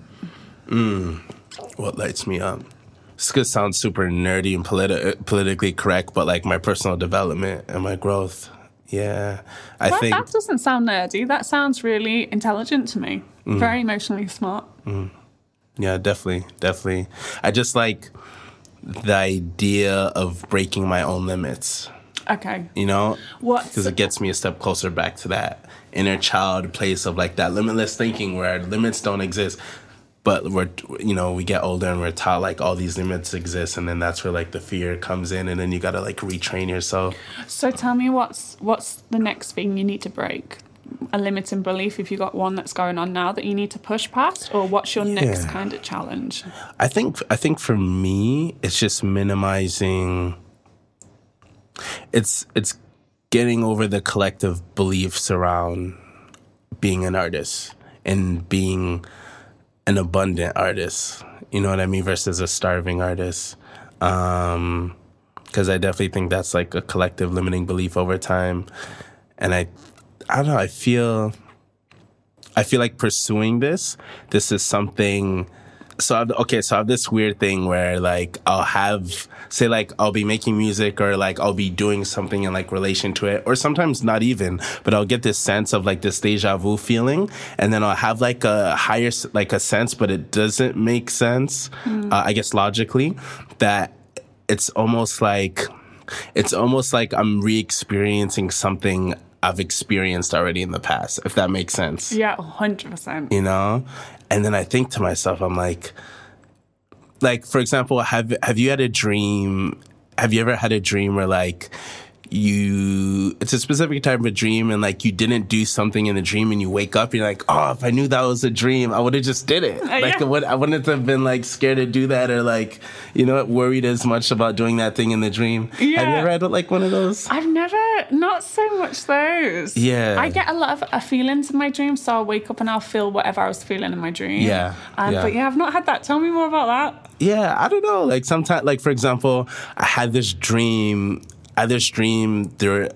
what lights me up? This could sound super nerdy and politi- politically correct, but like my personal development and my growth. Yeah, I Well, think that doesn't sound nerdy. That sounds really intelligent to me. Mm. Very emotionally smart. yeah, definitely, definitely. I just like the idea of breaking my own limits. Okay. You know, what? because it gets me a step closer back to that inner child place of like that limitless thinking where limits don't exist. But we're, you know, we get older and we're taught like all these limits exist, and then that's where like the fear comes in, and then you gotta like retrain yourself. So tell me what's what's the next thing you need to break? A limiting belief if you got one that's going on now that you need to push past, or what's your next kind of challenge? I think I think for me, it's just minimizing. It's it's getting over the collective beliefs around being an artist and being an abundant artist. You know what I mean? Versus a starving artist. Um, because I definitely think that's like a collective limiting belief over time, and I, I don't know. I feel, I feel like pursuing this. This is something so I've, okay, so I have this weird thing where like I'll have say like I'll be making music or like I'll be doing something in like relation to it, or sometimes not even, but I'll get this sense of like this deja vu feeling, and then I'll have like a higher like a sense, but it doesn't make sense, uh, I guess logically, that it's almost like it's almost like I'm re-experiencing something I've experienced already in the past, if that makes sense. Yeah, hundred percent. you know and then i think to myself i'm like like for example have have you had a dream have you ever had a dream where like you it's a specific type of dream and like you didn't do something in the dream and you wake up you're like oh if i knew that was a dream i would have just did it like yeah. I, would, I wouldn't have been like scared to do that or like you know worried as much about doing that thing in the dream yeah. have you ever had like one of those I've never not so much those. Yeah. I get a lot of uh, feelings in my dreams, so I'll wake up and I'll feel whatever I was feeling in my dream. Yeah, Um, yeah. But yeah, I've not had that. Tell me more about that. Yeah, I don't know. Like sometimes, like for example, I had this dream. Had this dream. There.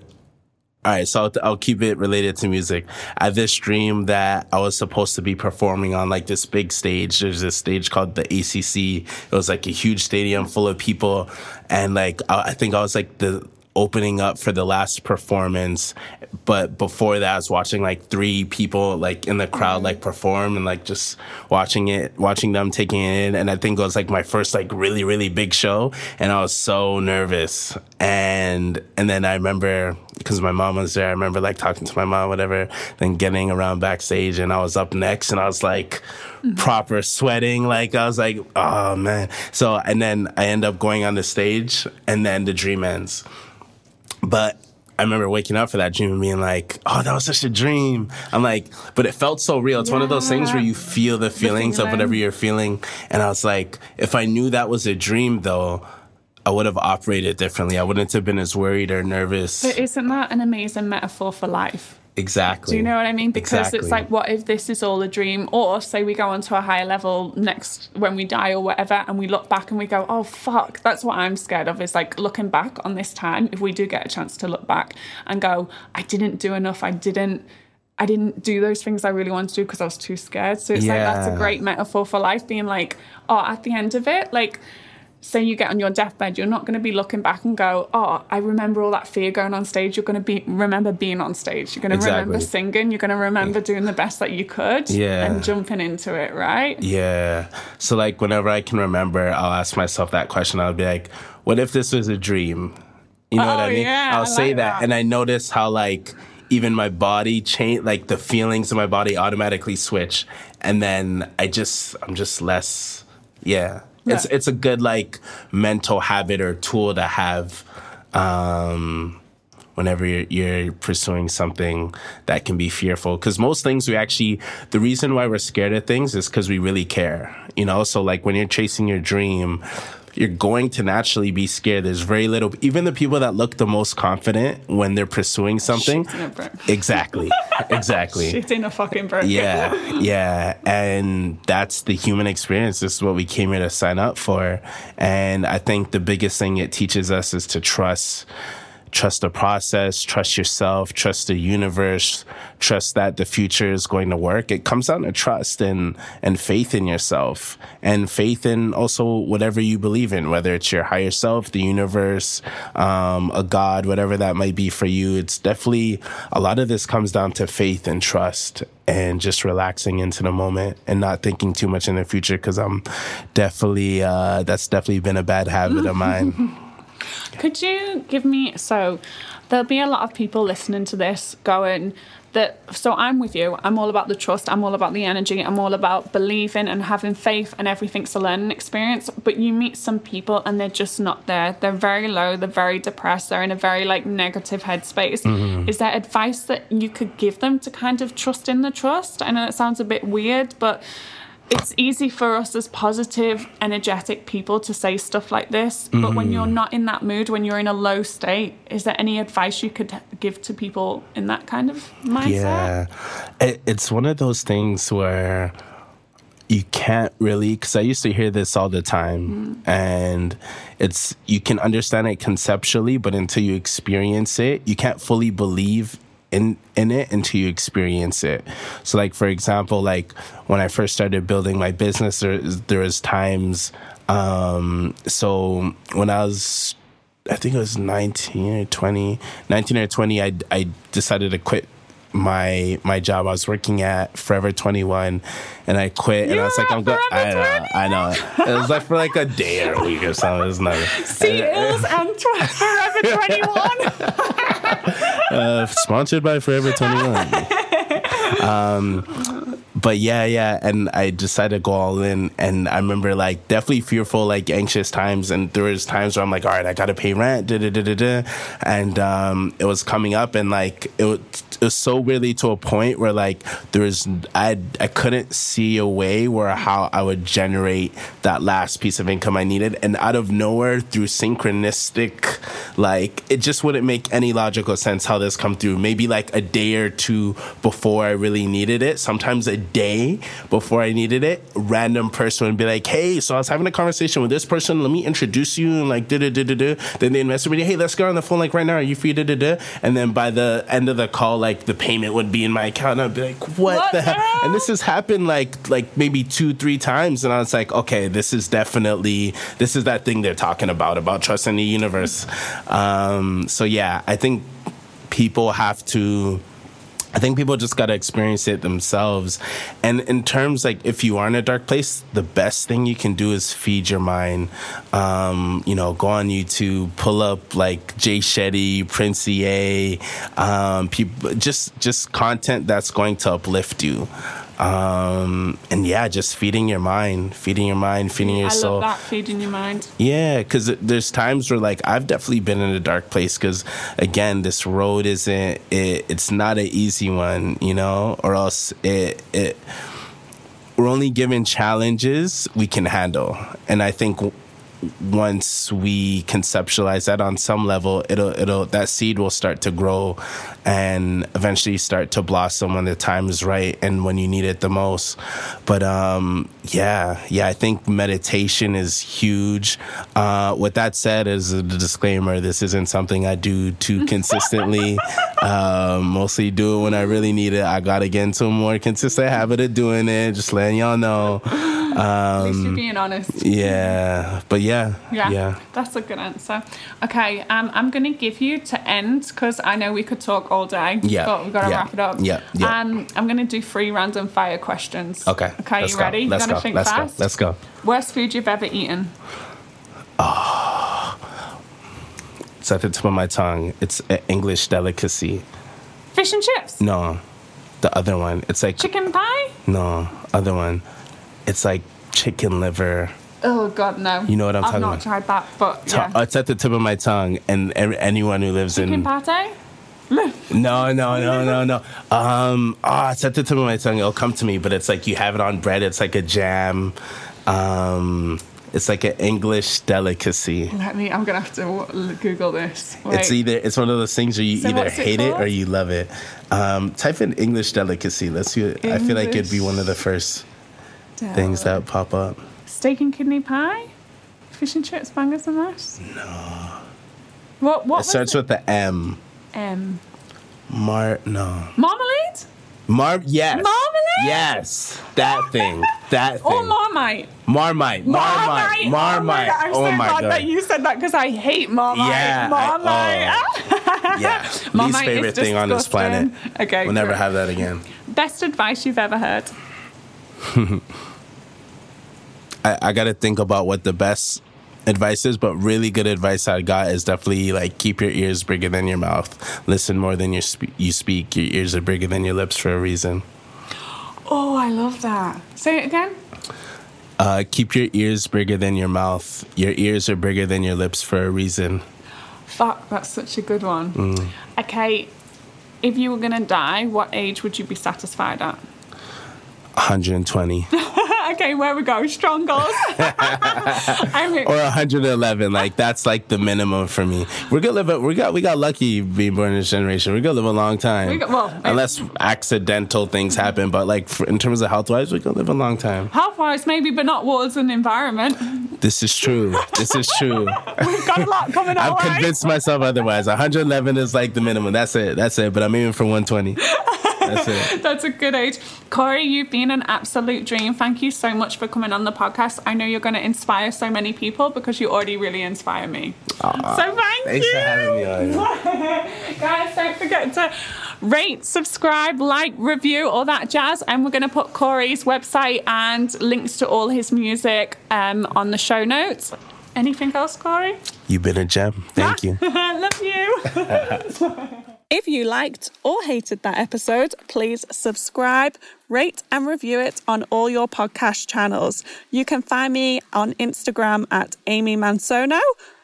All right, so I'll, I'll keep it related to music. I had this dream that I was supposed to be performing on like this big stage. There's this stage called the ACC. It was like a huge stadium full of people, and like I, I think I was like the opening up for the last performance. But before that, I was watching like three people like in the crowd like mm-hmm. perform and like just watching it, watching them taking it in. And I think it was like my first like really really big show, and I was so nervous. And and then I remember because my mom was there. I remember like talking to my mom, whatever. Then getting around backstage, and I was up next, and I was like mm-hmm. proper sweating. Like I was like, oh man. So and then I end up going on the stage, and then the dream ends. But I remember waking up for that dream and being like, "Oh, that was such a dream." I'm like, but it felt so real. It's one of those things where you feel the feelings of whatever you're feeling. And I was like, if I knew that was a dream, though, I would have operated differently. I wouldn't have been as worried or nervous. But isn't that an amazing metaphor for life? Exactly. Do you know what I mean? Because Exactly. it's like, what if this is all a dream? Or say we go on to a higher level next when we die or whatever, and we look back and we go, oh, fuck. That's what I'm scared of is like looking back on this time, if we do get a chance to look back and go, I didn't do enough. I didn't. I didn't do those things I really wanted to do because I was too scared. So it's like that's a great metaphor for life, being like, oh, at the end of it, like say you get on your deathbed, you're not going to be looking back and go, "Oh, I remember all that fear going on stage." You're going to be remember being on stage. You're going to remember singing. You're going to remember doing the best that you could, Yeah. and jumping into it, right? Yeah. So like whenever I can remember, I'll ask myself that question. I'll be like, what if this was a dream? You know what Oh, I mean? yeah, I'll I say like that. that. And I notice how like even my body change like the feelings in my body automatically switch. And then I just I'm just less yeah. It's it's a good like mental habit or tool to have um whenever you're, you're pursuing something that can be fearful. Because most things we actually the reason why we're scared of things is because we really care you know? So like when you're chasing your dream you're going to naturally be scared there's very little even the people that look the most confident when they're pursuing something Shit in a brick. exactly exactly Shit in a fucking brick. yeah, yeah. And that's the human experience. This is what we came here to sign up for. And I think the biggest thing it teaches us is to trust. Trust the process, trust yourself, trust the universe, trust that the future is going to work. It comes down to trust and, and faith in yourself and faith in also whatever you believe in, whether it's your higher self, the universe, um, a God, whatever that might be for you. It's definitely a lot of this comes down to faith and trust and just relaxing into the moment and not thinking too much in the future because I'm definitely, uh, that's definitely been a bad habit of mine. Could you give me so there'll be a lot of people listening to this going that so I'm with you. I'm all about the trust, I'm all about the energy, I'm all about believing and having faith and everything's a learning experience. But you meet some people and they're just not there. They're very low, they're very depressed, they're in a very like negative headspace. Mm-hmm. Is there advice that you could give them to kind of trust in the trust? I know it sounds a bit weird, but it's easy for us as positive, energetic people to say stuff like this. But when you're mm. not in that mood, when you're in a low state, is there any advice you could give to people in that kind of mindset? Yeah. It, it's one of those things where you can't really, because I used to hear this all the time, mm. and it's, you can understand it conceptually, but until you experience it, you can't fully believe in in it until you experience it. So like for example, like when I first started building my business, there there was times um so when I was I think it was 19 or 20, 19 or 20, I, I decided to quit my my job I was working at Forever 21 and I quit and I was like I'm good I know I know it was like for like a day or a week or something it was nothing See, and tw- Forever 21. uh, sponsored by Forever 21 um but yeah, yeah, and I decided to go all in, and I remember like definitely fearful, like anxious times, and there was times where I'm like, all right, I gotta pay rent, da da da da da, and um, it was coming up, and like it was, it was so really to a point where like there was I I couldn't see a way where how I would generate that last piece of income I needed, and out of nowhere through synchronistic, like it just wouldn't make any logical sense how this come through. Maybe like a day or two before I really needed it, sometimes a day before I needed it, random person would be like, "Hey, so I was having a conversation with this person. Let me introduce you." And like, da da da da da. Then the they message me, "Hey, let's go on the phone like right now. Are you free?" Da da da. And then by the end of the call, like the payment would be in my account. And I'd be like, "What, What the the hell?" hell? And this has happened like like maybe two three times, and I was like, "Okay, this is definitely this is that thing they're talking about about trusting the universe." Um, so yeah, I think people have to I think people just got to experience it themselves. And in terms like if you are in a dark place, the best thing you can do is feed your mind. Um, you know, go on YouTube, pull up like Jay Shetty, Prince EA, um, people just just content that's going to uplift you. Um, and yeah, just feeding your mind, feeding your mind, feeding your I soul. love that feeding your mind. Yeah, because there's times where like I've definitely been in a dark place because again, this road isn't it, it's not an easy one, you know, or else it it we're only given challenges we can handle, and I think once we conceptualize that on some level, it'll it'll that seed will start to grow and eventually start to blossom when the time is right and when you need it the most. But um, yeah, yeah, I think meditation is huge. Uh, with that said, as a disclaimer, this isn't something I do too consistently. um, mostly do it when I really need it. I gotta get into a more consistent habit of doing it. Just letting y'all know. At least Um, you're being honest. Yeah, but yeah, Yeah, yeah. that's a good answer. Okay, um, I'm going to give you to end because I know we could talk all day. Yeah, but we've got to yeah, wrap it up. yeah, yeah. Um, I'm going to do three random fire questions. Okay. Okay, you go. ready? Let's you go. think Let's fast? go. Let's go. Worst food you've ever eaten? It's at the tip of my tongue. It's an English delicacy. Fish and chips. No, the other one. It's like Chicken pie. no, other one. It's like chicken liver. Oh God, no. You know what I'm I've talking about? I've not tried that, but yeah. It's at the tip of my tongue, and every, anyone who lives in Chicken in pate. no, no, no, no, no. Um, ah, it's at the tip of my tongue. It'll come to me, but it's like you have it on bread. It's like a jam. Um, it's like an English delicacy. Let me. I'm gonna have to Google this. Wait. It's either it's one of those things where you So either what's it hate it, or you love it. Um, type in English delicacy. Let's see. What, I feel like it'd be one of the first things that pop up. Steak and kidney pie. Fish and chips, bangers and mash. No. What? What? It starts with the M. M. Mar no. Marmalade Mar yes. Marmalade? Yes. That thing. That thing. or Marmite? Marmite. Marmite. Marmite. I'm Oh so my glad god. Oh that you said that because I hate Marmite. Yeah, I- Marmite. Oh. Yeah. Least Marmite is favorite thing on this planet. Okay. We'll never have that again. Best advice you've ever heard? I, I got to think about what the best advice is, but really good advice I got is definitely like keep your ears bigger than your mouth. Listen more than your spe- you speak. Your ears are bigger than your lips for a reason. Oh, I love that. Say it again. Uh, keep your ears bigger than your mouth. Your ears are bigger than your lips for a reason. Fuck, that's such a good one. Mm. Okay, if you were gonna die, what age would you be satisfied at? 120 okay, where we go? Strong goals. I mean, or 111 like that's like the minimum for me. We're gonna live a, we got we got lucky being born in this generation. We're gonna live a long time. We got- well, I- unless accidental things happen but like for, in terms of health wise we're gonna live a long time. Health wise, maybe, but not wars and environment. this is true. This is true. We've got a lot coming our i've convinced myself otherwise. 111 is like the minimum. That's it. That's it. But i'm aiming for 120 that's it That's a good age. Corey, you've been an absolute dream. Thank you so much for coming on the podcast. I know you're going to inspire so many people because you already really inspire me. so thank thanks you. for having me on Guys, don't forget to rate, subscribe, like, review, all that jazz. And we're going to put Corey's website and links to all his music um, on the show notes. Anything else, Corey? you've been a gem thank you I Love you. If you liked or hated that episode, please subscribe, rate, and review it on all your podcast channels. You can find me on Instagram at Amy Mansono.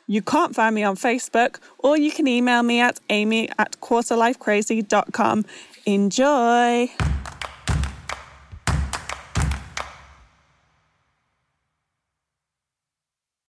You can't find me on Facebook, or you can email me at amy at quarterlifecrazy.com. Enjoy!